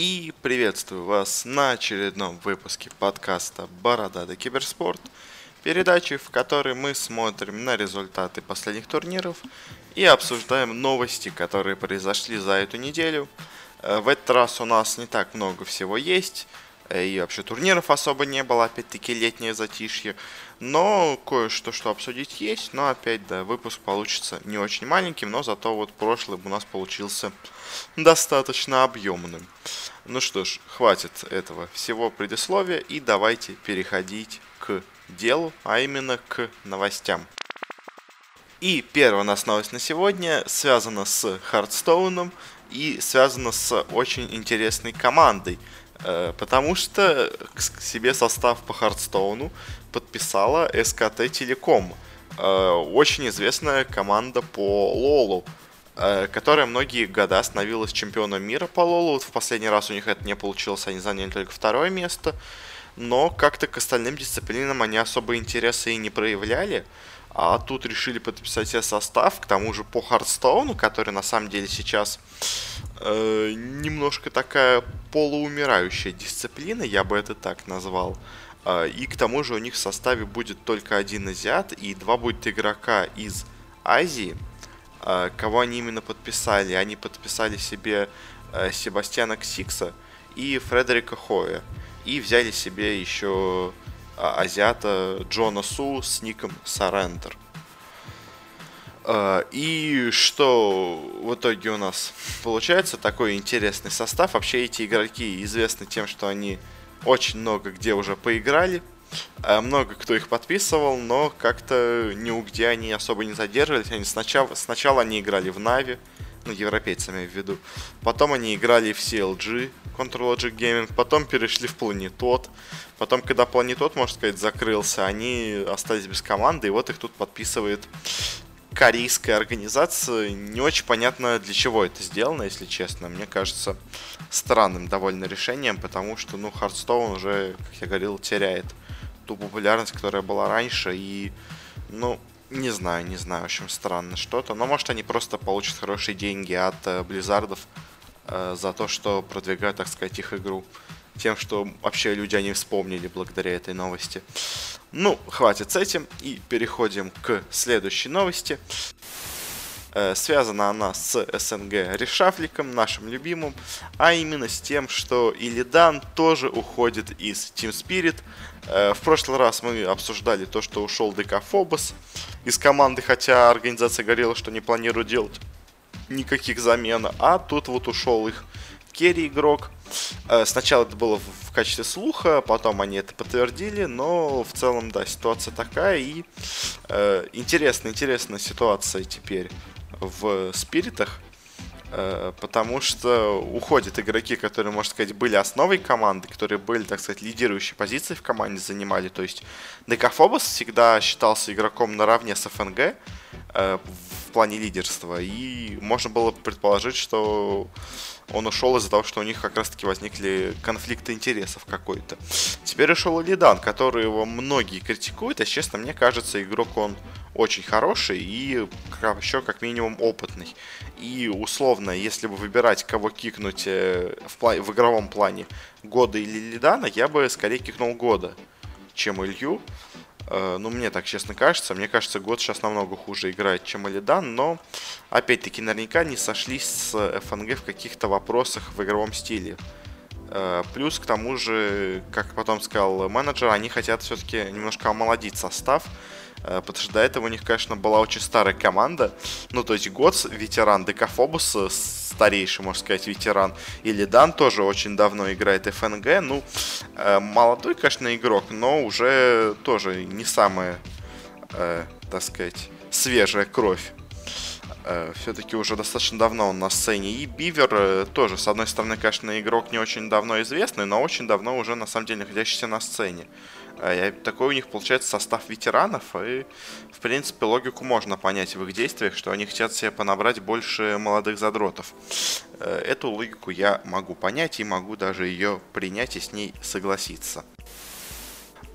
И приветствую вас на очередном выпуске подкаста «Бородатый киберспорт», передачи, в которой мы смотрим на результаты последних турниров и обсуждаем новости, которые произошли за эту неделю. Э, в этот раз у нас не так много всего есть, и вообще турниров особо не было, опять-таки летнее затишье. Но кое-что, что обсудить есть. Но опять, да, выпуск получится не очень маленьким, но зато вот прошлый у нас получился достаточно объемным. Ну что ж, хватит этого всего предисловия и давайте переходить к делу, а именно к новостям. И первая у нас новость на сегодня связана с Хардстоуном и связана с очень интересной командой, э, потому что к себе состав по Хардстоуну подписала СКТ Телеком, э, очень известная команда по Лолу, э, которая многие года становилась чемпионом мира по Лолу. В последний раз у них это не получилось, они заняли только второе место. Но как-то к остальным дисциплинам они особо интереса и не проявляли. А тут решили подписать себе состав, к тому же по Хардстоуну, который на самом деле сейчас э, немножко такая полуумирающая дисциплина, я бы это так назвал. А, и к тому же у них в составе будет только один азиат и два будет игрока из Азии. А, кого они именно подписали? Они подписали себе э, Себастьяна Ксикса и Фредерика Хоя. И взяли себе еще азиата Джона Су с ником Сарендер. И что в итоге у нас получается такой интересный состав. Вообще эти игроки известны тем, что они очень много где уже поиграли. Э, много кто их подписывал, но как-то ни у где они особо не задерживались. Они сначала, сначала они играли в Нави, ну, европейцами в виду. Потом они играли в CLG, Control Logic Gaming, потом перешли в Планетот. Потом, когда Планетот, можно сказать, закрылся, они остались без команды, и вот их тут подписывает корейская организация. Не очень понятно, для чего это сделано, если честно. Мне кажется, странным довольно решением, потому что, ну, Hearthstone уже, как я говорил, теряет ту популярность, которая была раньше, и, ну, не знаю, не знаю, в общем, странно что-то. Но, может, они просто получат хорошие деньги от э, Blizzard ов э, за то, что продвигают, так сказать, их игру. Тем, что вообще люди о ней вспомнили благодаря этой новости. Ну, хватит с этим и переходим к следующей новости. Э, связана она с СНГ решафликом, нашим любимым, а именно с тем, что Илидан тоже уходит из Team Spirit. Э, в прошлый раз мы обсуждали то, что ушел ДК Фобос из команды, хотя организация говорила, что не планирует делать никаких замен, а тут вот ушел их керри игрок. Э, сначала это было в качестве слуха, потом они это подтвердили, но в целом, да, ситуация такая. И э, интересная, интересная ситуация теперь в спиритах, э, потому что уходят игроки, которые, можно сказать, были основой команды, которые были, так сказать, лидирующей позиции в команде занимали. То есть Декафобос всегда считался игроком наравне с ФНГ э, в плане лидерства, и можно было предположить, что он ушел из-за того, что у них как раз-таки возникли конфликты интересов какой-то. Теперь ушел Лидан, который его многие критикуют, а честно, мне кажется, игрок он очень хороший и еще как минимум опытный. И условно, если бы выбирать, кого кикнуть э, в, пла- в игровом плане, Года или Лидана, я бы скорее кикнул Года, чем Илью. Э, ну, мне так честно кажется. Мне кажется, год сейчас намного хуже играет, чем Элидан, но, опять-таки, наверняка не сошлись с ФНГ в каких-то вопросах в игровом стиле. Э, плюс, к тому же, как потом сказал менеджер, они хотят все-таки немножко омолодить состав, потому что до этого у них, конечно, была очень старая команда. Ну, то есть год ветеран Декафобус, э, старейший, можно сказать, ветеран. Или Дан тоже очень давно играет ФНГ. Ну, э, молодой, конечно, игрок, но уже тоже не самая, так сказать, свежая кровь. Все-таки уже достаточно давно он на сцене. И Бивер тоже, с одной стороны, конечно, игрок не очень давно известный, но очень давно уже, на самом деле, находящийся на сцене. А такой у них получается состав ветеранов, и, в принципе, логику можно понять в их действиях, что они хотят себе понабрать больше молодых задротов. Э, эту логику я могу понять и могу даже ее принять и с ней согласиться.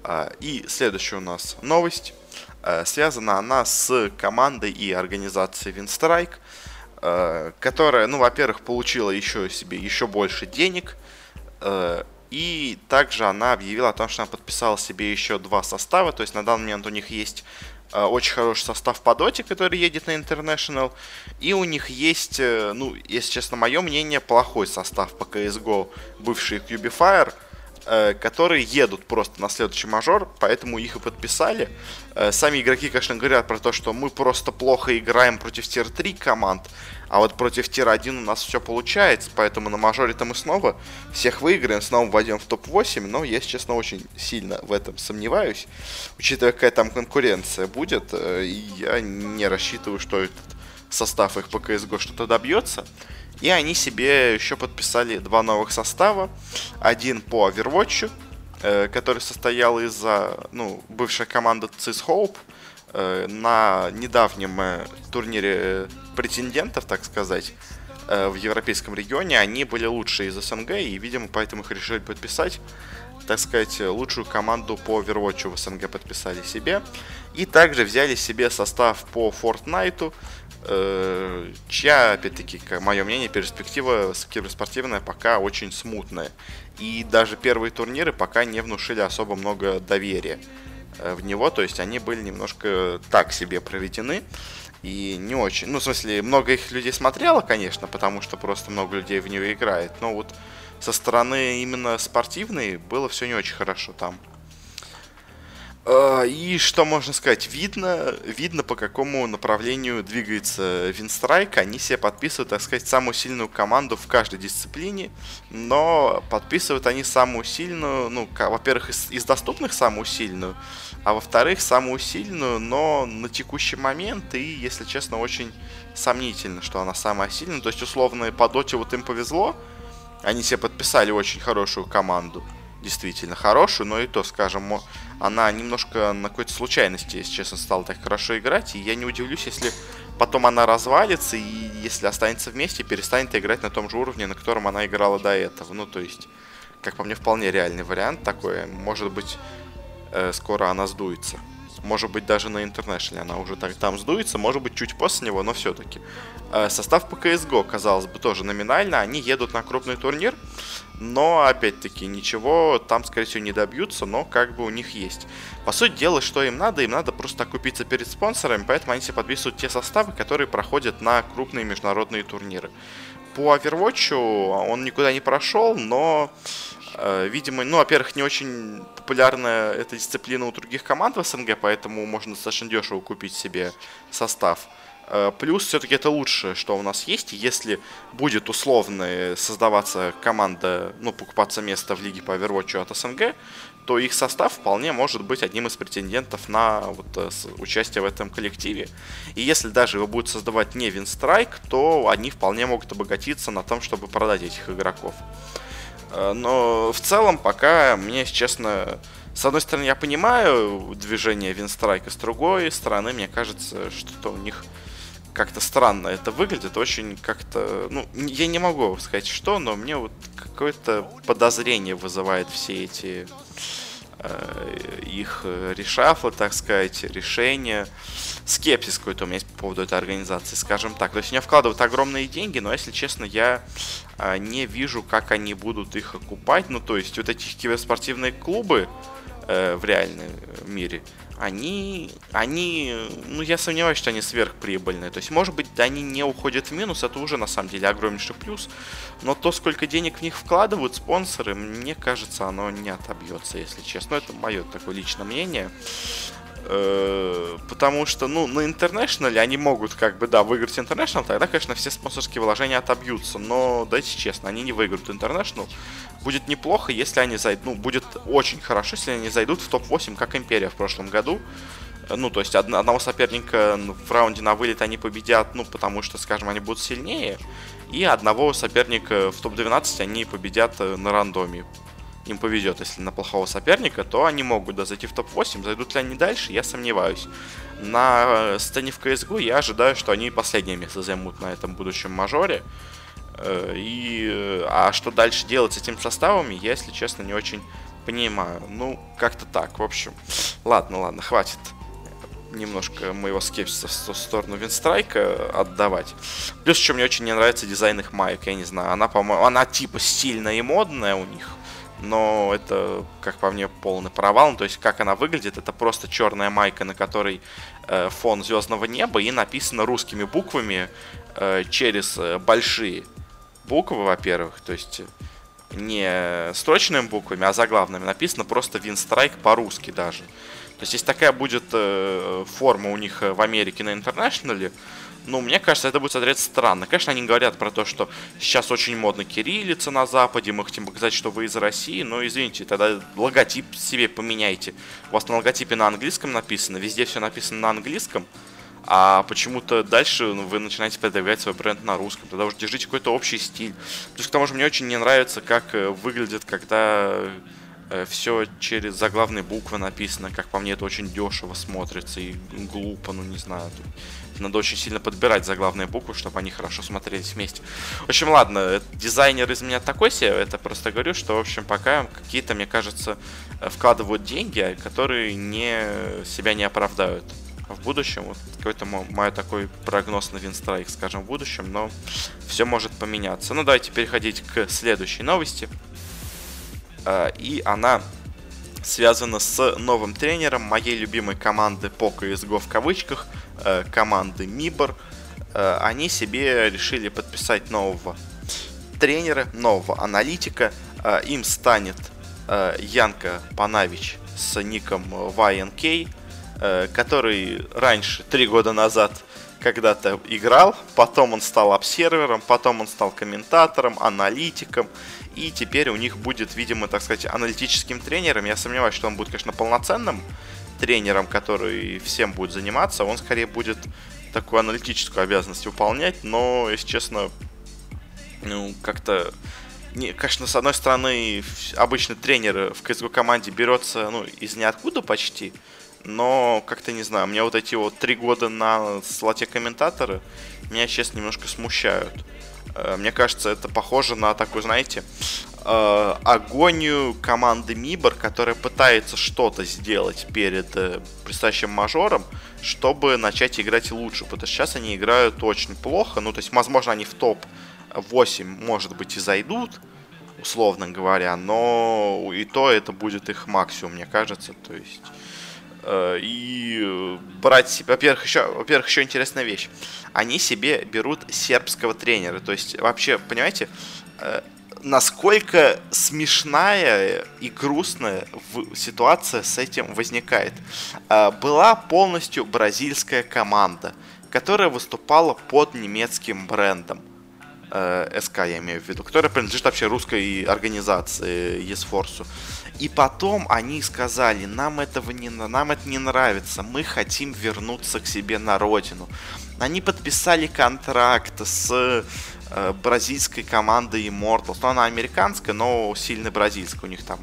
А, и следующая у нас новость. Э, связана она с командой и организацией Winstrike. э, которая, ну, во-первых, получила еще себе еще больше денег, и также она объявила о том, что она подписала себе еще два состава, то есть на данный момент у них есть э, очень хороший состав по доте, который едет на International, и у них есть, э, ну, если честно, мое мнение, плохой состав по CSGO, бывший QB Fire, Э, которые едут просто на следующий мажор, поэтому их и подписали. Сами игроки, конечно, говорят про то, что мы просто плохо играем против tier-3 команд, а вот против tier-1 у нас все получается, поэтому на мажоре-то мы снова всех выиграем, снова войдем в топ-8, но я, честно, очень сильно в этом сомневаюсь, учитывая, какая там конкуренция будет, э, я не рассчитываю, что этот состав их по CSGO что-то добьется. И они себе еще подписали два новых состава. Один по Overwatch, э, который состоял из ну, бывшей команды CIS Hope на недавнем э, турнире претендентов, так сказать, э, в европейском регионе. Они были лучшие из СНГ, и, видимо, поэтому их решили подписать так сказать, лучшую команду по Overwatch в СНГ подписали себе. И также взяли себе состав по Fortnite, Э, чья, опять-таки, мое мнение, перспектива киберспортивная пока очень смутная. И даже первые турниры пока не внушили особо много доверия э, в него, то есть они были немножко так себе проведены и не очень. Ну, в смысле, много их людей смотрело, конечно, потому что просто много людей в него играет, но вот со стороны именно спортивной было все не очень хорошо там. А, и что можно сказать? Видно, видно по какому направлению двигается Винстрайк. Они себе подписывают, так сказать, самую сильную команду в каждой дисциплине. Но подписывают они самую сильную, ну, во-первых, из, из доступных самую сильную, а во-вторых, самую сильную, но на текущий момент. И, если честно, очень сомнительно, что она самая сильная. То есть, условно, по доте вот им повезло. Они себе подписали очень хорошую команду действительно хорошую, но и то, скажем, она немножко на какой-то случайности, если честно, стала так хорошо играть, и я не удивлюсь, если потом она развалится, и если останется вместе, перестанет играть на том же уровне, на котором она играла до этого. Ну, то есть, как по мне, вполне реальный вариант такой. Может быть, э, скоро она сдуется. Может быть, даже на International она уже так там сдуется, может быть, чуть после него, но все-таки. Э, состав по CSGO, казалось бы, тоже номинально. Они едут на крупный турнир, но, опять-таки, ничего там, скорее всего, не добьются, но как бы у них есть. По сути дела, что им надо? Им надо просто окупиться перед спонсорами, поэтому они себе подписывают те составы, которые проходят на крупные международные турниры. По Overwatch он никуда не прошел, но видимо, ну, во-первых, не очень популярная эта дисциплина у других команд в СНГ, поэтому можно достаточно дешево купить себе состав. Э, плюс, все-таки это лучшее, что у нас есть. Если будет условно создаваться команда, ну, покупаться место в лиге по Overwatch от СНГ, то их состав вполне может быть одним из претендентов на вот, э, участие в этом коллективе. И если даже его будет создавать не Винстрайк, то они вполне могут обогатиться на том, чтобы продать этих игроков. Э, но в целом пока мне, если честно, с одной стороны, я понимаю движение Винстрайка, с другой стороны, мне кажется, что у них как-то странно это выглядит, очень как-то, ну, я не могу сказать что, но мне вот какое-то подозрение вызывает все эти их решафлы, так сказать, решения скепсис какой-то у меня есть по поводу этой организации, скажем так. То есть они вкладывают огромные деньги, но, если честно, я а, не вижу, как они будут их окупать. Ну, то есть вот эти киберспортивные клубы э, в реальном мире, они, они, ну, я сомневаюсь, что они сверхприбыльные. То есть, может быть, они не уходят в минус, это уже, на самом деле, огромнейший плюс. Но то, сколько денег в них вкладывают спонсоры, мне кажется, оно не отобьется, если честно. Это мое такое личное мнение. Э, потому что, ну, на International они могут, как бы, да, выиграть International, тогда, конечно, все спонсорские вложения отобьются. Но, дайте честно, они не выиграют International. Будет неплохо, если они зайдут, ну, будет очень хорошо, если они зайдут в топ-8, как Империя в прошлом году. Э, ну, то есть од- одного соперника в раунде на вылет они победят, ну, потому что, скажем, они будут сильнее. И одного соперника в топ-12 они победят э, на рандоме им повезет, если на плохого соперника, то они могут да, зайти в топ-8. Зайдут ли они дальше, я сомневаюсь. На сцене в CSGO я ожидаю, что они последнее место займут на этом будущем мажоре. Э, и, а что дальше делать с этим составом, я, если честно, не очень понимаю. Ну, как-то так, в общем. Ладно, ладно, хватит немножко моего скепсиса в сторону Винстрайка отдавать. Плюс еще мне очень не нравится дизайн их майк, я не знаю. Она, по-моему, она типа стильная и модная у них, но это, как по мне, полный провал. Ну, то есть, как она выглядит, это просто черная майка, на которой э, фон звездного неба и написано русскими буквами э, через э, большие буквы, во-первых, то есть не строчными буквами, а заглавными написано просто Винстрайк по-русски даже. То есть, если такая будет э, форма у них в Америке на интернешнале, ну, мне кажется, это будет смотреться странно. Конечно, они говорят про то, что сейчас очень модно кириллица на Западе, мы хотим показать, что вы из России, но извините, тогда логотип себе поменяйте. У вас на логотипе на английском написано, везде все написано на английском, а почему-то дальше ну, вы начинаете продвигать свой бренд на русском. Тогда уже держите какой-то общий стиль. Плюс к тому же мне очень не нравится, как э, выглядит, когда все через заглавные буквы написано. Как по мне, это очень дешево смотрится и глупо, ну не знаю. Надо очень сильно подбирать заглавные буквы, чтобы они хорошо смотрелись вместе. В общем, ладно, дизайнер из меня такой себе, это просто говорю, что, в общем, пока какие-то, мне кажется, э, вкладывают деньги, которые не, себя не оправдают в будущем. Вот какой-то мой такой прогноз на Винстрайк, скажем, в будущем, но все может поменяться. Ну, давайте переходить к следующей новости. А, и она связана с новым тренером моей любимой команды по CSGO в кавычках, э, команды Мибор. Э, они себе решили подписать нового тренера, нового аналитика. Э, им станет Янка Панавич с ником YNK Э, который раньше, три года назад, когда-то играл, потом он стал обсервером, потом он стал комментатором, аналитиком, и теперь у них будет, видимо, так сказать, аналитическим тренером. Я сомневаюсь, что он будет, конечно, полноценным тренером, который всем будет заниматься, он скорее будет такую аналитическую обязанность выполнять, но, если честно, ну, как-то не, конечно, с одной стороны, обычно тренер в CSGO команде берется, ну, из ниоткуда почти, но как-то не знаю, мне вот эти вот три года на слоте комментаторы меня, честно, немножко смущают. Э, мне кажется, это похоже на такую, знаете, э, агонию команды Мибор, которая пытается что-то сделать перед э, предстоящим мажором, чтобы начать играть лучше. Потому что сейчас они играют очень плохо. Ну, то есть, возможно, они в топ-8, может быть, и зайдут, условно говоря, но и то это будет их максимум, мне кажется. То есть и брать себе, во-первых, еще, во-первых, еще интересная вещь. Они себе берут сербского тренера. То есть, вообще, понимаете, э, насколько смешная и грустная ситуация с этим возникает. Э, была полностью бразильская команда, которая выступала под немецким брендом. СК я имею в виду, которая принадлежит вообще русской организации Есфорсу. И потом они сказали, нам этого не, нам это не нравится, мы хотим вернуться к себе на родину. Они подписали контракт с э, бразильской командой Immortals. Ну, она американская, но сильно бразильская. У них там,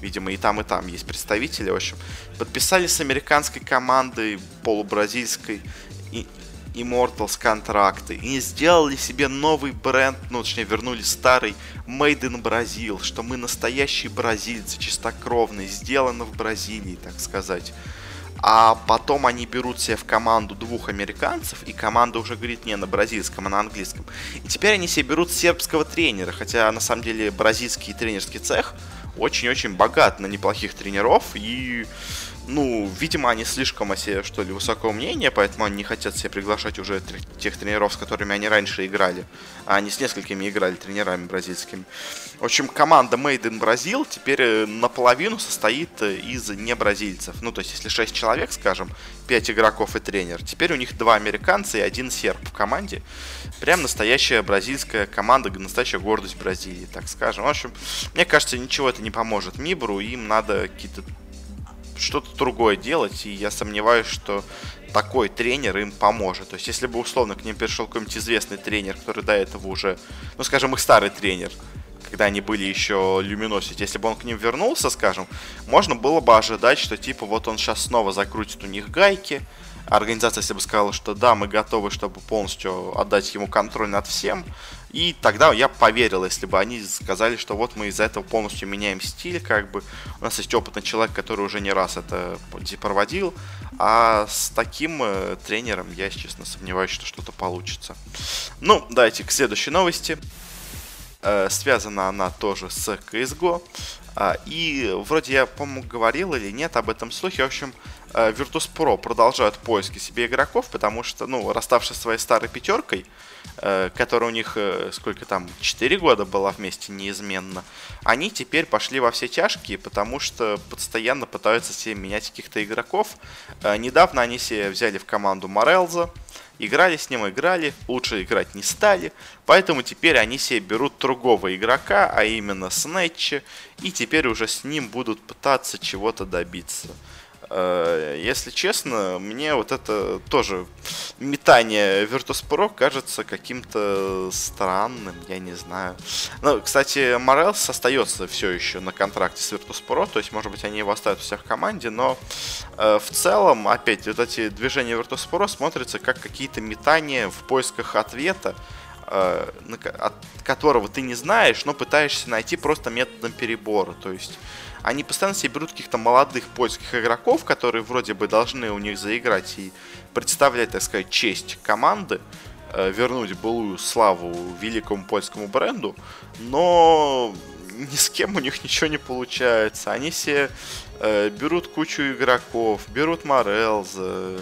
видимо, и там, и там есть представители. В общем, подписали с американской командой полубразильской. И Immortals контракты и сделали себе новый бренд, ну точнее вернули старый Made in Brazil, что мы настоящие бразильцы, чистокровные, сделано в Бразилии, так сказать. А потом они берут себе в команду двух американцев, и команда уже говорит не на бразильском, а на английском. И теперь они себе берут сербского тренера, хотя на самом деле бразильский тренерский цех очень-очень богат на неплохих тренеров, и ну, видимо, они слишком о себе, что ли, высокого мнения, поэтому они не хотят себе приглашать уже тех тренеров, с которыми они раньше играли. А они с несколькими играли тренерами бразильскими. В общем, команда Made in Brazil теперь э, наполовину состоит э, из не бразильцев. Ну, то есть, если 6 человек, скажем, 5 игроков и тренер, теперь у них 2 американца и один серб в команде. Прям настоящая бразильская команда, настоящая гордость Бразилии, так скажем. В общем, мне кажется, ничего это не поможет Мибру, им надо какие-то что-то другое делать, и я сомневаюсь, что такой тренер им поможет. То есть, если бы условно к ним пришел какой-нибудь известный тренер, который до этого уже, ну, скажем, их старый тренер, когда они были еще Люминосити, если бы он к ним вернулся, скажем, можно было бы ожидать, что типа вот он сейчас снова закрутит у них гайки, организация, если бы сказала, что да, мы готовы, чтобы полностью отдать ему контроль над всем, и тогда я поверил, если бы они сказали, что вот мы из-за этого полностью меняем стиль, как бы у нас есть опытный человек, который уже не раз это проводил, а с таким э, тренером я, честно, сомневаюсь, что что-то получится. Ну, давайте к следующей новости. Э, связана она тоже с CSGO. А, и вроде я, по-моему, говорил или нет об этом слухе. В общем, Virtus.pro продолжают поиски себе игроков, потому что, ну, расставшись своей старой пятеркой, э, которая у них, э, сколько там, 4 года была вместе неизменно, они теперь пошли во все тяжкие, потому что постоянно пытаются себе менять каких-то игроков. Недавно они себе взяли в команду Морелза, Играли с ним, играли, лучше играть не стали, поэтому теперь они себе берут другого игрока, а именно Снетча, и теперь уже с ним будут пытаться чего-то добиться. Э, если честно, мне вот это тоже метание Virtus.pro кажется каким-то странным, я не знаю. Ну, кстати, Морелс остается все еще на контракте с Virtus.pro, то есть, может быть, они его оставят у себя в команде, но э, в целом, опять, вот эти движения Virtus.pro смотрятся как какие-то метания в поисках ответа, э, от которого ты не знаешь, но пытаешься найти просто методом перебора, то есть они постоянно себе берут каких-то молодых польских игроков, которые вроде бы должны у них заиграть и представлять, так сказать, честь команды, э, вернуть былую славу великому польскому бренду, но ни с кем у них ничего не получается. Они все э, берут кучу игроков, берут Морелза,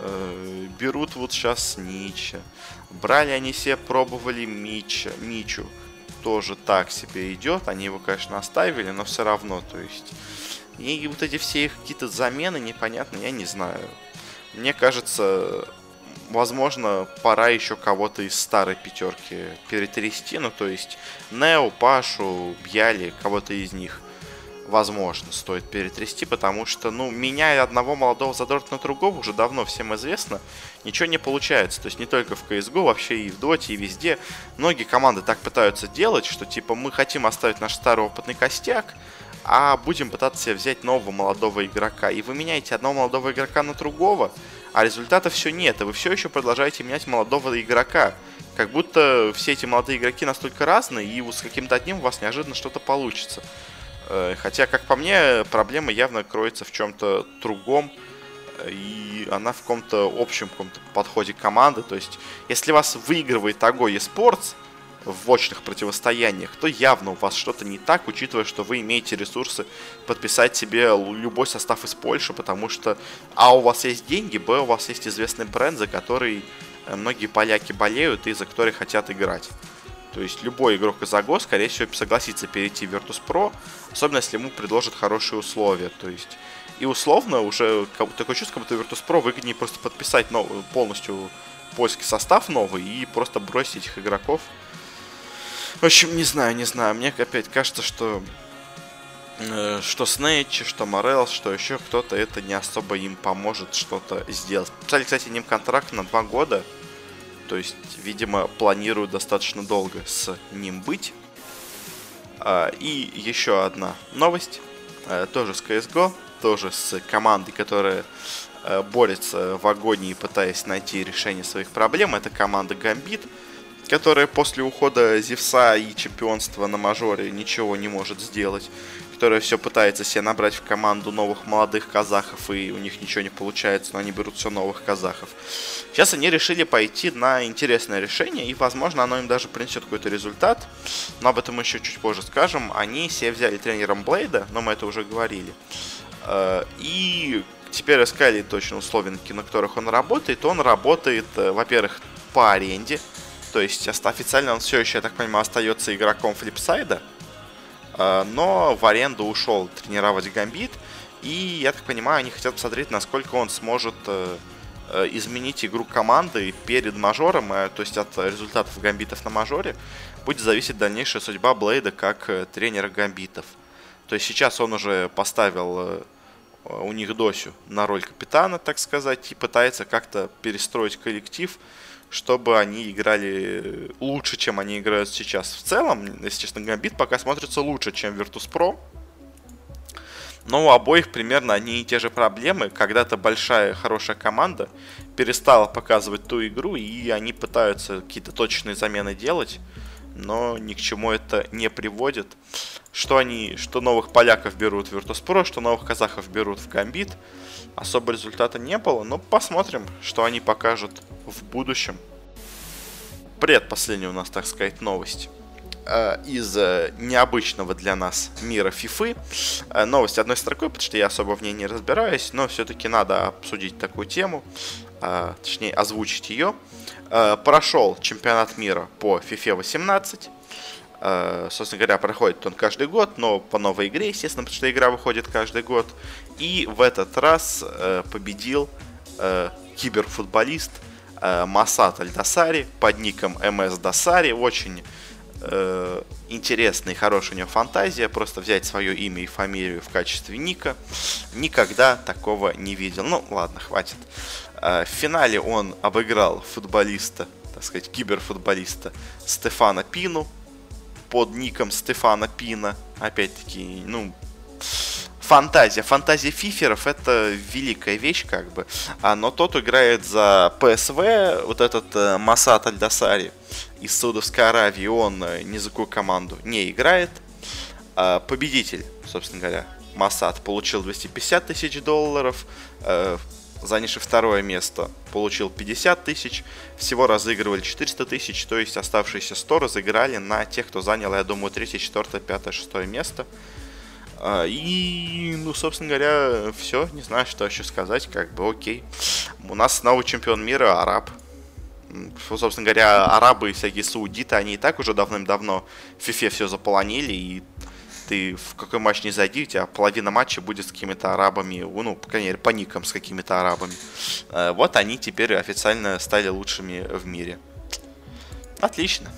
э, берут вот сейчас Нича. Брали они себе, пробовали Мича, Мичу тоже так себе идет. Они его, конечно, оставили, но все равно, то есть... И вот эти все их какие-то замены непонятно, я не знаю. Мне кажется, возможно, пора еще кого-то из старой пятерки перетрясти. Ну, то есть, Нео, Пашу, Бьяли, кого-то из них возможно, стоит перетрясти, потому что, ну, меняя одного молодого задорта на другого, уже давно всем известно, ничего не получается. То есть не только в CSGO, вообще и в Dota, и везде. Многие команды так пытаются делать, что, типа, мы хотим оставить наш старый опытный костяк, а будем пытаться взять нового молодого игрока. И вы меняете одного молодого игрока на другого, а результата все нет, и вы все еще продолжаете менять молодого игрока. Как будто все эти молодые игроки настолько разные, и с каким-то одним у вас неожиданно что-то получится. Э, хотя, как по мне, проблема явно кроется в чем-то другом, и она в каком-то общем каком-то подходе команды. То есть, если вас выигрывает Того eSports в очных противостояниях, то явно у вас что-то не так, учитывая, что вы имеете ресурсы подписать себе любой состав из Польши, потому что А у вас есть деньги, Б у вас есть известный бренд, за который э, многие поляки болеют и за который хотят играть. То есть любой игрок из АГО, скорее всего, согласится перейти в Virtus.pro, особенно если ему предложат хорошие условия. То есть и условно уже такое чувство, как будто Virtus.pro выгоднее просто подписать нов, полностью польский состав новый и просто бросить этих игроков. В общем, не знаю, не знаю. Мне опять кажется, что э, что Снейч, что Морел, что еще кто-то, это не особо им поможет что-то сделать. Писали, кстати, ним контракт на два года. То есть, видимо, планирую достаточно долго с ним быть. А, и еще одна новость, а, тоже с CSGO, тоже с командой, которая а, борется в агонии, пытаясь найти решение своих проблем. Это команда Гамбит, которая после ухода Зевса и чемпионства на мажоре ничего не может сделать которая все пытается себе набрать в команду новых молодых казахов, и у них ничего не получается, но они берут все новых казахов. Сейчас они решили пойти на интересное решение, и, возможно, оно им даже принесет какой-то результат, но об этом мы еще чуть позже скажем. Они себе взяли тренером Блейда, но мы это уже говорили. Э, и теперь искали точно условия, на которых он работает. Он работает, э, во-первых, по аренде, то есть официально он все еще, я так понимаю, остается игроком флипсайда, но в аренду ушел тренировать Гамбит. И, я так понимаю, они хотят посмотреть, насколько он сможет э, э, изменить игру команды перед мажором, то есть от результатов гамбитов на мажоре, будет зависеть дальнейшая судьба Блейда как тренера гамбитов. То есть сейчас он уже поставил у них Досю на роль капитана, так сказать, и пытается как-то перестроить коллектив, чтобы они играли лучше, чем они играют сейчас. В целом, если честно, Гамбит пока смотрится лучше, чем Virtus.pro. Но у обоих примерно одни и те же проблемы. Когда-то большая хорошая команда перестала показывать ту игру, и они пытаются какие-то точные замены делать, но ни к чему это не приводит. Что они, что новых поляков берут в Virtus.pro, что новых казахов берут в Гамбит. Особо результата не было, но посмотрим, что они покажут в будущем. Предпоследняя у нас, так сказать, новость э, из э, необычного для нас мира FIFA. Э, новость одной строкой, потому что я особо в ней не разбираюсь, но все-таки надо обсудить такую тему, точнее озвучить ее. Прошел чемпионат мира по FIFA 18. Собственно говоря, проходит он каждый год, но по новой игре, естественно, потому что игра выходит каждый год. И в этот раз победил киберфутболист Масат Альдасари под ником МС Дасари. Очень э, интересная и хорошая у него фантазия, просто взять свое имя и фамилию в качестве ника. Никогда такого не видел. Ну, ладно, хватит. Э, в финале он обыграл футболиста, так сказать, киберфутболиста Стефана Пину под ником Стефана Пина. Опять-таки, ну, фантазия. Фантазия фиферов это великая вещь, как бы. А, но тот играет за ПСВ, вот этот э, Масат Альдасари из Саудовской Аравии, он э, ни за какую команду не играет. А победитель, собственно говоря, Масад получил 250 тысяч долларов, э, занявший второе место получил 50 тысяч, всего разыгрывали 400 тысяч, то есть оставшиеся 100 разыграли на тех, кто занял, я думаю, 3, 4, 5, 6 место. А, и, ну, собственно говоря, все, не знаю, что еще сказать, как бы окей. У нас новый чемпион мира араб, собственно говоря, арабы и всякие саудиты, они и так уже давным-давно в FIFA все заполонили, и ты в какой матч не зайди, у тебя половина матча будет с какими-то арабами, ну, по крайней мере, по никам с какими-то арабами. Э, вот они теперь официально стали лучшими в мире. Отлично.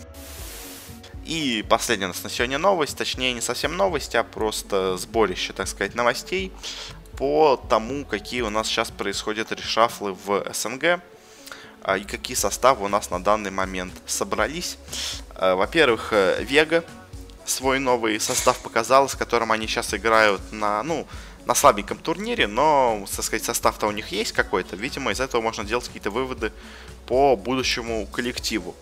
И последняя у нас на сегодня новость, точнее не совсем новость, а просто сборище, так сказать, новостей по тому, какие у нас сейчас происходят решафлы в СНГ. А, и какие составы у нас на данный момент собрались. А, во-первых, э, Вега свой новый состав показал, с которым они сейчас играют на, ну, на слабеньком турнире, но, так сказать, состав-то у них есть какой-то. Видимо, из этого можно делать какие-то выводы по будущему коллективу.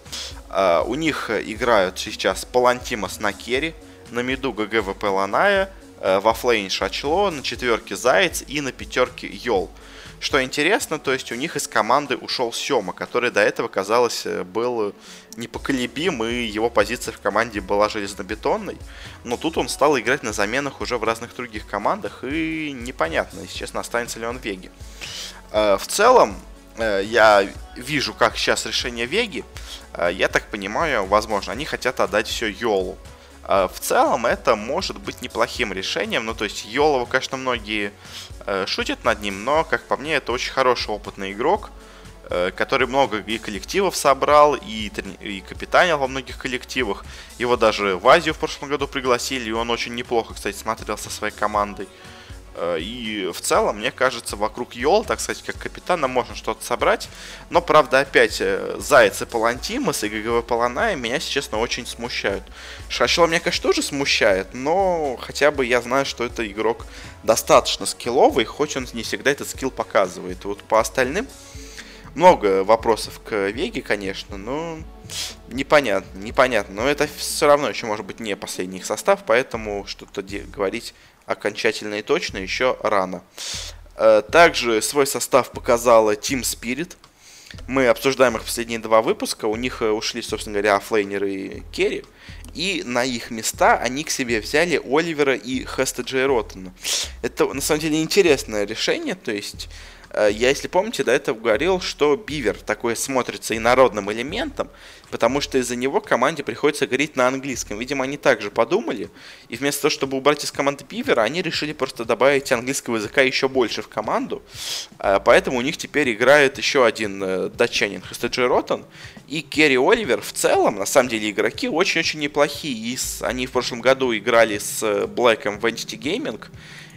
Э, у них играют сейчас Палантимас на керри, на миду GGWP Lanaya, uh, в оффлейн Шачло, на четверке Заяц и на пятерке Йол. Что интересно, то есть у них из команды ушел Сема, который до этого, казалось, э, был непоколебим, и его позиция в команде была железнобетонной. Но тут он стал играть на заменах уже в разных других командах, и непонятно, если честно, останется ли он в Веге. Э, в целом, э, я вижу, как сейчас решение Веги. Я так понимаю, возможно, они хотят отдать все Йолу. В целом это может быть неплохим решением. Ну, то есть Йолова, конечно, многие Э, шутит над ним, но, как по мне, это очень хороший опытный игрок, э, который много и коллективов собрал, и, и капитанил во многих коллективах. Его даже в Азию в прошлом году пригласили, и он очень неплохо, кстати, смотрелся своей командой. Э, и в целом, мне кажется, вокруг Йол, так сказать, как капитана, можно что-то собрать. Но, правда, опять, э, Заяц и Палантимас и ГГВ Паланая меня, если честно, очень смущают. Шашила меня, конечно, тоже смущает, но хотя бы я знаю, что это игрок достаточно скилловый, хоть он не всегда этот скилл показывает. Вот по остальным много вопросов к Веге, конечно, но непонятно, непонятно. Но это все равно еще может быть не последний их состав, поэтому что-то говорить окончательно и точно еще рано. Э, также свой состав показала Team Spirit. Мы обсуждаем их последние два выпуска. У них э, ушли, собственно говоря, оффлейнер и керри. И на их места они к себе взяли Оливера и Хеста Джей Роттена. Это, на самом деле, интересное решение. То есть, я, если помните, до этого говорил, что Бивер такой смотрится инородным элементом, потому что из-за него команде приходится говорить на английском. Видимо, они также подумали, и вместо того, чтобы убрать из команды Бивера, они решили просто добавить английского языка еще больше в команду. Э, поэтому у них теперь играет еще один э, датчанин Хестеджи Роттон и Керри Оливер. В целом, на самом деле, игроки очень-очень неплохие. И они в прошлом году играли с Блэком в Entity Gaming,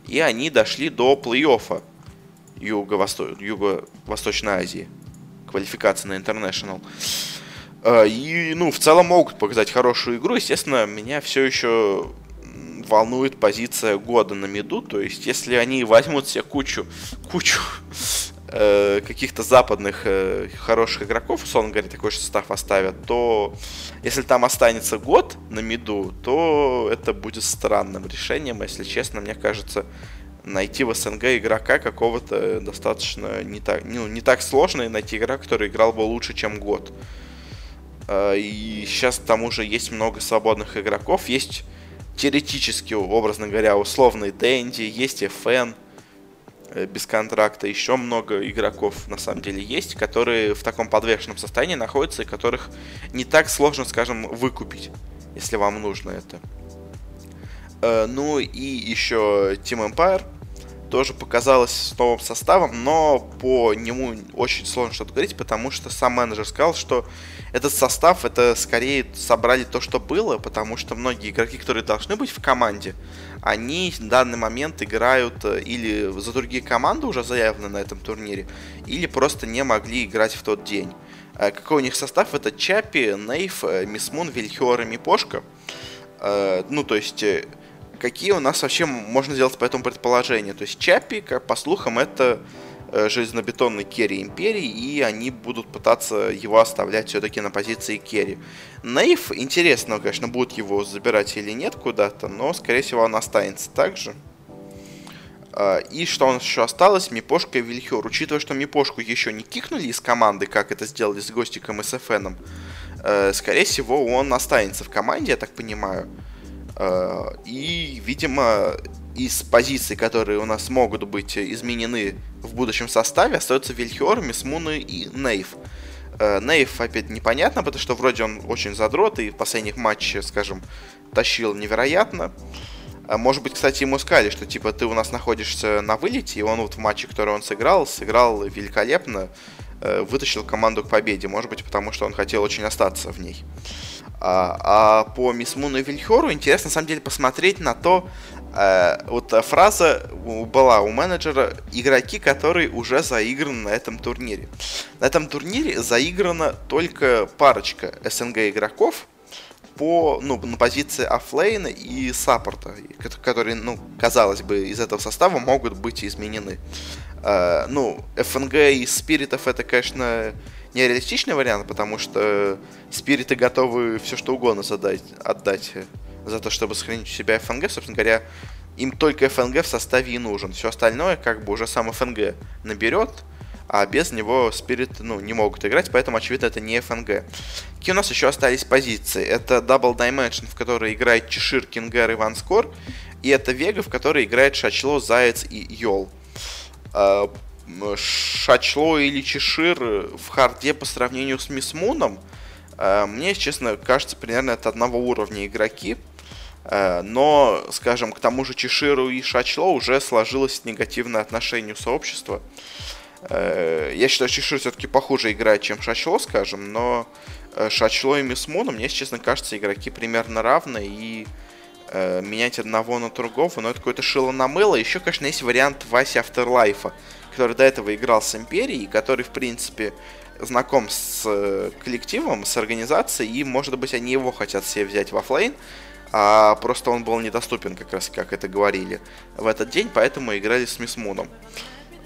и они дошли до плей-оффа Юго-Восточной Юго Азии. Квалификация на International. А, и, ну, в целом могут показать хорошую игру. Естественно, меня все еще волнует позиция года на миду. То есть, если они возьмут себе кучу, кучу э, каких-то западных э, хороших игроков, условно говоря, такой же состав оставят, то если там останется год на миду, то это будет странным решением, если честно, мне кажется, найти в СНГ игрока какого-то достаточно не так, ну, не так сложно, и найти игрока, который играл бы лучше, чем год. Э, и сейчас к тому же есть много свободных игроков, есть теоретически, образно говоря, условный Дэнди, есть FN, Э, без контракта. Еще много игроков на самом деле есть, которые в таком подвешенном состоянии находятся и которых не так сложно, скажем, выкупить, если вам нужно это. Э, ну и еще Team Empire тоже показалось с новым составом, но по нему очень сложно что-то говорить, потому что сам менеджер сказал, что этот состав это скорее собрали то, что было, потому что многие игроки, которые должны быть в команде, они в данный момент играют э, или за другие команды уже заявлены на этом турнире, или просто не могли играть в тот день. Э, какой у них состав? Это Чапи, Нейф, э, Мисмун, Вильхиор и Мипошка. Ну, то есть какие у нас вообще можно сделать по этому предположению. То есть Чапи, как по слухам, это э, железнобетонный керри Империи, и они будут пытаться его оставлять все-таки на позиции керри. Нейв, интересно, конечно, будут его забирать или нет куда-то, но, скорее всего, он останется также. А, и что у нас еще осталось? Мипошка и Вильхер. Учитывая, что Мипошку еще не кикнули из команды, как это сделали с Гостиком и с ФНом, э, скорее всего, он останется в команде, я так понимаю. Э, и, видимо, из позиций, которые у нас могут быть изменены в будущем составе, остаются Вильхиор, Мисмуны и Нейв. Э, Нейв опять непонятно, потому что вроде он очень задрот и в последних матчах, скажем, тащил невероятно. Э, может быть, кстати, ему сказали, что типа ты у нас находишься на вылете, и он вот в матче, который он сыграл, сыграл великолепно, вытащил команду к победе. Может быть, потому что он хотел очень остаться в ней. А, а по Мисс Муну и Вильхору интересно на самом деле посмотреть на то, э, вот фраза была у менеджера игроки, которые уже заиграны на этом турнире. На этом турнире заиграна только парочка СНГ игроков по, ну, на позиции оффлейна и саппорта, которые, ну, казалось бы, из этого состава могут быть изменены. Э, ну, ФНГ и Спиритов это, конечно, нереалистичный вариант, потому что спириты готовы все что угодно задать, отдать за то, чтобы сохранить у себя ФНГ. Собственно говоря, им только ФНГ в составе и нужен. Все остальное как бы уже сам ФНГ наберет, а без него Spirit ну, не могут играть, поэтому, очевидно, это не FNG. Какие у нас еще остались позиции? Это Double Dimension, в которой играет Чешир, Кингер и Ванскор, и это Вега, в которой играет Шачло, Заяц и Йол. Шачло или Чешир в харде по сравнению с Мисмуном, э, мне, честно, кажется, примерно это одного уровня игроки. Э, но, скажем, к тому же Чеширу и Шачло уже сложилось негативное отношение у сообщества. Э, я считаю, Чешир все-таки похуже играет, чем Шачло, скажем, но Шачло и Мисмуна, мне, честно, кажется, игроки примерно равны, и менять одного на другого, но это какое-то шило на мыло. Еще, конечно, есть вариант Васи Afterlife, который до этого играл с Империей, который, в принципе, знаком с э, коллективом, с организацией, и, может быть, они его хотят себе взять в оффлейн, а просто он был недоступен, как раз как это говорили, в этот день, поэтому играли с Мисмуном.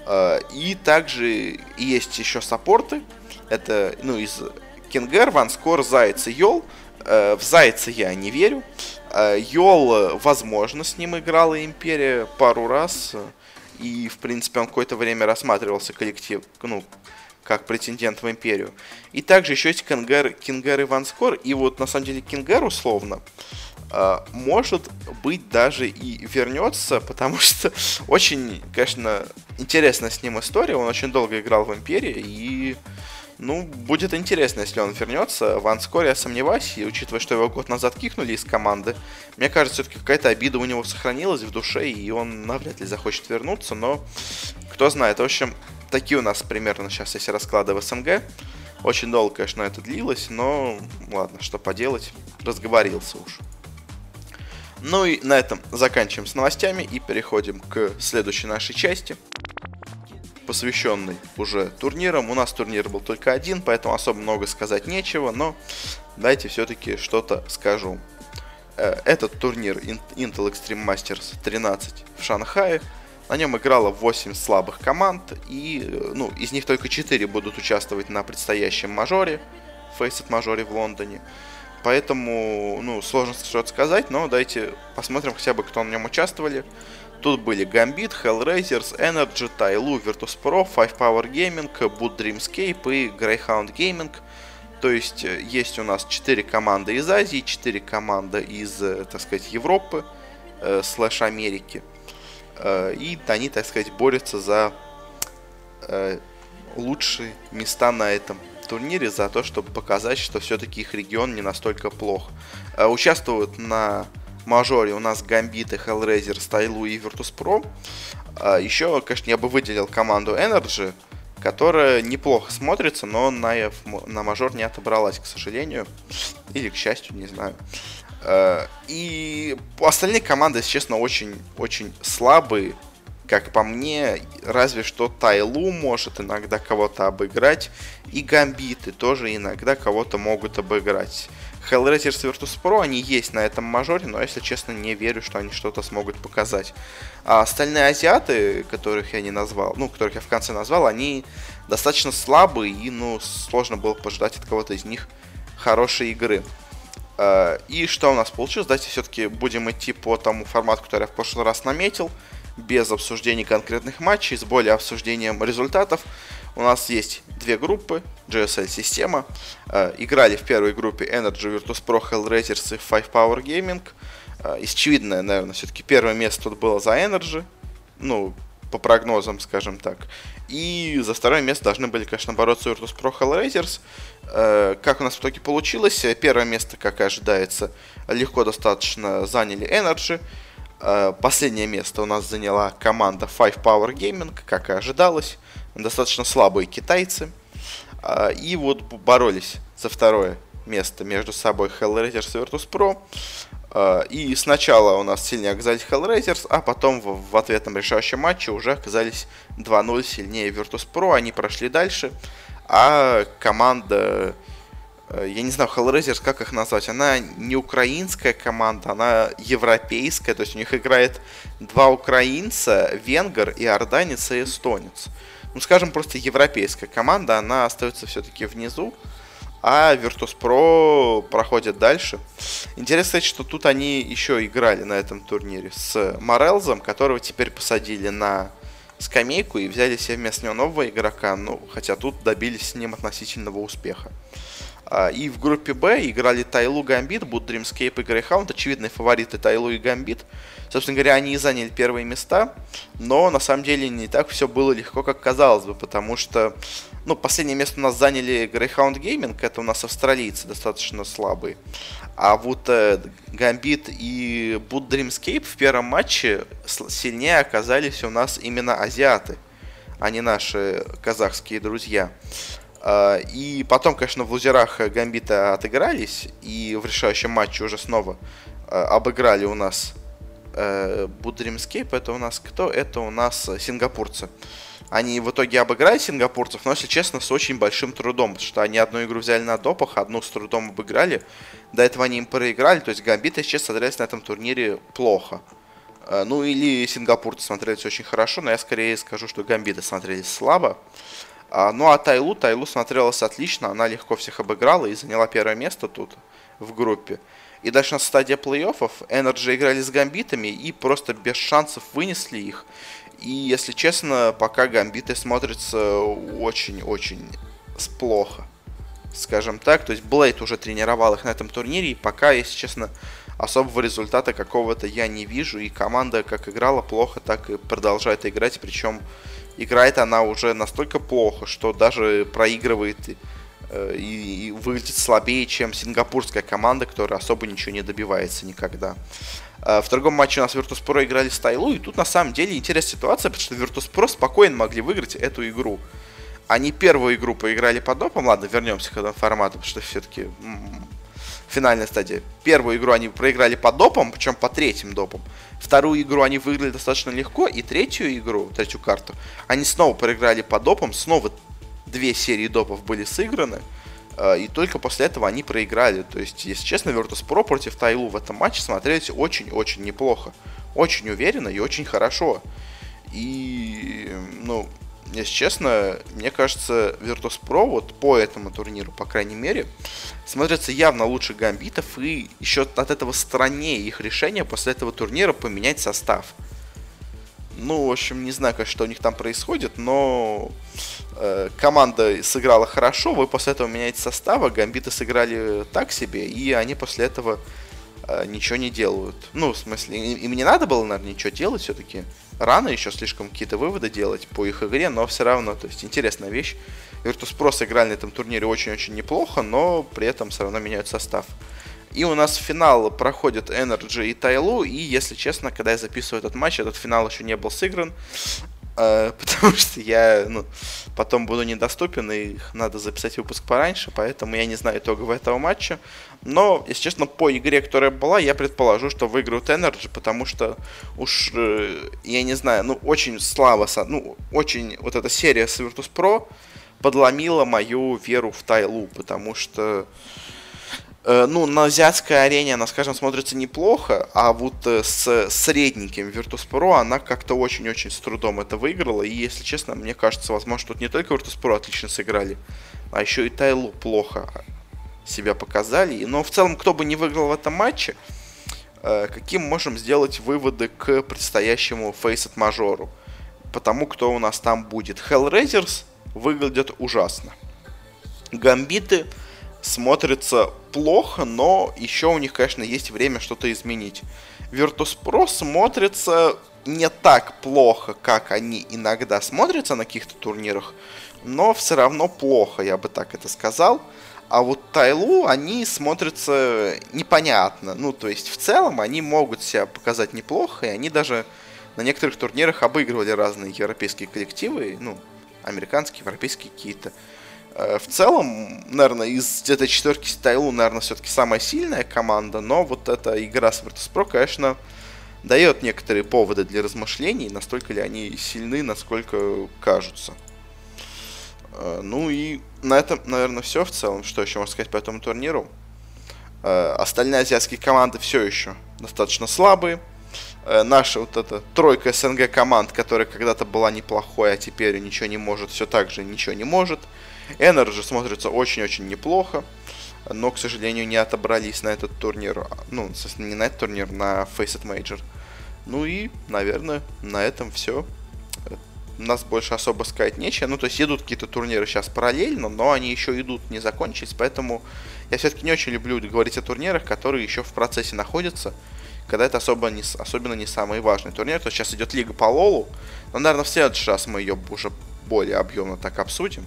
Э, и также есть еще саппорты, это, ну, из Кингер, Ванскор, Заяц и Йол. Э, в Зайца я не верю. Йол, возможно, с ним играла Империя пару раз, и, в принципе, он какое-то время рассматривался коллектив, ну, как претендент в Империю. И также еще есть Кингер, Кингер и Ванскор, и вот, на самом деле, Кингер, условно, э, может быть, даже и вернется, потому что очень, конечно, интересная с ним история, он очень долго играл в Империи, и ну, будет интересно, если он вернется. В Анскоре я сомневаюсь, и учитывая, что его год назад кикнули из команды, мне кажется, все-таки какая-то обида у него сохранилась в душе, и он навряд ли захочет вернуться, но кто знает. В общем, такие у нас примерно сейчас, если расклады в СНГ. Очень долго, конечно, это длилось, но ладно, что поделать, разговорился уж. Ну и на этом заканчиваем с новостями и переходим к следующей нашей части посвященный уже турнирам. У нас турнир был только один, поэтому особо много сказать нечего, но давайте все-таки что-то скажу. Э, этот турнир Intel Extreme Masters 13 в Шанхае. На нем играло 8 слабых команд, и ну, из них только 4 будут участвовать на предстоящем мажоре, Faceit мажоре в Лондоне. Поэтому, ну, сложно что-то сказать, но давайте посмотрим хотя бы, кто на нем участвовали. Тут были Gambit, Hellraisers, Energy, Tailu, Virtus.pro, Five Power Gaming, Boot Dreamscape и Greyhound Gaming. То есть э, есть у нас 4 команды из Азии, 4 команды из, э, так сказать, Европы, э, слэш Америки. Э, и они, так сказать, борются за э, лучшие места на этом турнире, за то, чтобы показать, что все-таки их регион не настолько плох. Э, участвуют на мажоре у нас Гамбиты, Hellraiser, Стайлу и Virtus.pro. А еще, конечно, я бы выделил команду Energy, которая неплохо смотрится, но на, на мажор не отобралась, к сожалению. Или к счастью, не знаю. А, и остальные команды, если честно, очень-очень слабые. Как по мне, разве что Тайлу может иногда кого-то обыграть. И Гамбиты тоже иногда кого-то могут обыграть. Hellraisers Virtus.pro, они есть на этом мажоре, но, если честно, не верю, что они что-то смогут показать. А остальные азиаты, которых я не назвал, ну, которых я в конце назвал, они достаточно слабые, и, ну, сложно было пожидать от кого-то из них хорошей игры. А, и что у нас получилось? Давайте все-таки будем идти по тому формату, который я в прошлый раз наметил, без обсуждений конкретных матчей, с более обсуждением результатов. У нас есть две группы, GSL-система. Э, играли в первой группе Energy, Virtus.pro, Hellraisers и Five Power Gaming. Э, очевидно, наверное, все-таки первое место тут было за Energy. Ну, по прогнозам, скажем так. И за второе место должны были, конечно, бороться Virtus.pro Hellraisers. Э, как у нас в итоге получилось? Первое место, как и ожидается, легко достаточно заняли Energy. Последнее место у нас заняла команда Five Power Gaming, как и ожидалось достаточно слабые китайцы. А, и вот боролись за второе место между собой Hellraisers и Virtus.pro. А, и сначала у нас сильнее оказались Hellraisers, а потом в, ответном решающем матче уже оказались 2-0 сильнее Virtus.pro. Они прошли дальше, а команда э, я не знаю, Hellraisers, как их назвать, она не украинская команда, она европейская, то есть у них играет два украинца, венгер и орданец и эстонец ну, скажем, просто европейская команда, она остается все-таки внизу, а Virtus.pro проходит дальше. Интересно, что тут они еще играли на этом турнире с Морелзом, которого теперь посадили на скамейку и взяли себе вместо него нового игрока, ну, хотя тут добились с ним относительного успеха. А, и в группе Б играли Тайлу, Гамбит, Буд, Dreamscape и Greyhound. Очевидные фавориты Тайлу и Гамбит. Собственно говоря, они и заняли первые места. Но на самом деле не так все было легко, как казалось бы. Потому что ну, последнее место у нас заняли Greyhound Gaming. Это у нас австралийцы достаточно слабые. А вот э, Гамбит и Буд Dreamscape в первом матче сильнее оказались у нас именно азиаты, а не наши казахские друзья. А, и потом, конечно, в лузерах Гамбита отыгрались, и в решающем матче уже снова а, обыграли у нас Будримскейп. Э, это у нас кто? Это у нас сингапурцы. Они в итоге обыграли сингапурцев, но, если честно, с очень большим трудом, потому что они одну игру взяли на допах, одну с трудом обыграли. До этого они им проиграли, то есть Гамбиты сейчас смотрелись на этом турнире плохо. Э, ну или сингапурцы смотрелись очень хорошо, но я скорее скажу, что Гамбиты смотрелись слабо. А, ну а Тайлу, Тайлу смотрелась отлично, она легко всех обыграла и заняла первое место тут в группе. И дальше на стадии плей-оффов Energy играли с гамбитами и просто без шансов вынесли их. И, если честно, пока гамбиты смотрятся очень-очень плохо. Скажем так, то есть Блейд уже тренировал их на этом турнире, и пока, если честно, особого результата какого-то я не вижу. И команда как играла плохо, так и продолжает играть, причем играет она уже настолько плохо, что даже проигрывает э, и, и выглядит слабее, чем сингапурская команда, которая особо ничего не добивается никогда. Э, в другом матче у нас Virtus.pro играли с Тайлу, и тут на самом деле интересная ситуация, потому что Virtus.pro спокойно могли выиграть эту игру. Они первую игру поиграли под допом, ладно, вернемся к этому формату, потому что все-таки финальная стадия. Первую игру они проиграли по допам, причем по третьим допам. Вторую игру они выиграли достаточно легко, и третью игру, третью карту, они снова проиграли по допам, снова две серии допов были сыграны. Э, и только после этого они проиграли. То есть, если честно, Virtus.pro против Тайлу в этом матче смотрелись очень-очень неплохо. Очень уверенно и очень хорошо. И, ну, если честно, мне кажется, Virtus.pro вот по этому турниру, по крайней мере, смотрится явно лучше гамбитов и еще от этого страннее их решение после этого турнира поменять состав. Ну, в общем, не знаю, конечно, что у них там происходит, но э, команда сыграла хорошо, вы после этого меняете состав, а гамбиты сыграли так себе, и они после этого ничего не делают. Ну, в смысле, им не надо было, наверное, ничего делать все-таки рано еще слишком какие-то выводы делать по их игре, но все равно, то есть интересная вещь. Virtus.pro сыграли на этом турнире очень-очень неплохо, но при этом все равно меняют состав. И у нас финал проходит Energy и Тайлу, и, если честно, когда я записываю этот матч, этот финал еще не был сыгран. Э, потому что я ну, потом буду недоступен, и надо записать выпуск пораньше, поэтому я не знаю итогов этого матча. Но, если честно, по игре, которая была, я предположу, что выиграют Energy, потому что уж, э, я не знаю, ну, очень слабо, ну, очень вот эта серия с Virtus.pro подломила мою веру в Тайлу, потому что ну, на азиатской арене она, скажем, смотрится неплохо, а вот э, с средненьким Virtus.pro она как-то очень-очень с трудом это выиграла. И, если честно, мне кажется, возможно, тут не только Virtus.pro отлично сыграли, а еще и Тайлу плохо себя показали. Но в целом, кто бы не выиграл в этом матче, э, каким можем сделать выводы к предстоящему Faceit мажору? Потому кто у нас там будет. Hellraisers выглядят ужасно. Гамбиты смотрится плохо, но еще у них, конечно, есть время что-то изменить. Virtus.pro смотрится не так плохо, как они иногда смотрятся на каких-то турнирах, но все равно плохо, я бы так это сказал. А вот Тайлу, они смотрятся непонятно. Ну, то есть, в целом, они могут себя показать неплохо, и они даже на некоторых турнирах обыгрывали разные европейские коллективы, ну, американские, европейские какие-то. Э, в целом, наверное, из этой четверки Стайлу, наверное, все-таки самая сильная команда, но вот эта игра с Virtus.pro, конечно, дает некоторые поводы для размышлений, настолько ли они сильны, насколько кажутся. Э, ну и на этом, наверное, все в целом. Что еще можно сказать по этому турниру? Э, остальные азиатские команды все еще достаточно слабые. Наша вот эта тройка СНГ команд, которая когда-то была неплохой, а теперь ничего не может, все так же ничего не может. Energy смотрится очень-очень неплохо, но, к сожалению, не отобрались на этот турнир. Ну, не на этот турнир, на Faceit Major. Ну и, наверное, на этом все. У нас больше особо сказать нечего. Ну, то есть идут какие-то турниры сейчас параллельно, но они еще идут, не закончились. Поэтому я все-таки не очень люблю говорить о турнирах, которые еще в процессе находятся. Когда это особо не, особенно не самый важный турнир. То сейчас идет Лига по Лолу. Но, наверное, в следующий раз мы ее уже более объемно так обсудим.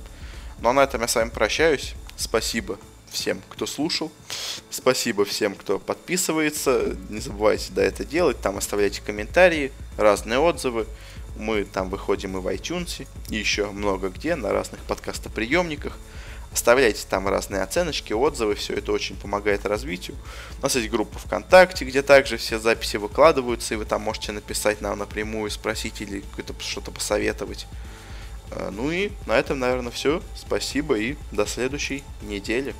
Ну а на этом я с вами прощаюсь. Спасибо всем, кто слушал. Спасибо всем, кто подписывается. Не забывайте да, это делать. Там оставляйте комментарии, разные отзывы. Мы там выходим и в iTunes, и еще много где, на разных подкастоприемниках. Оставляйте там разные оценочки, отзывы, все это очень помогает развитию. У нас есть группа ВКонтакте, где также все записи выкладываются, и вы там можете написать нам напрямую, спросить или что-то посоветовать. А, ну и на этом, наверное, все. Спасибо и до следующей недели.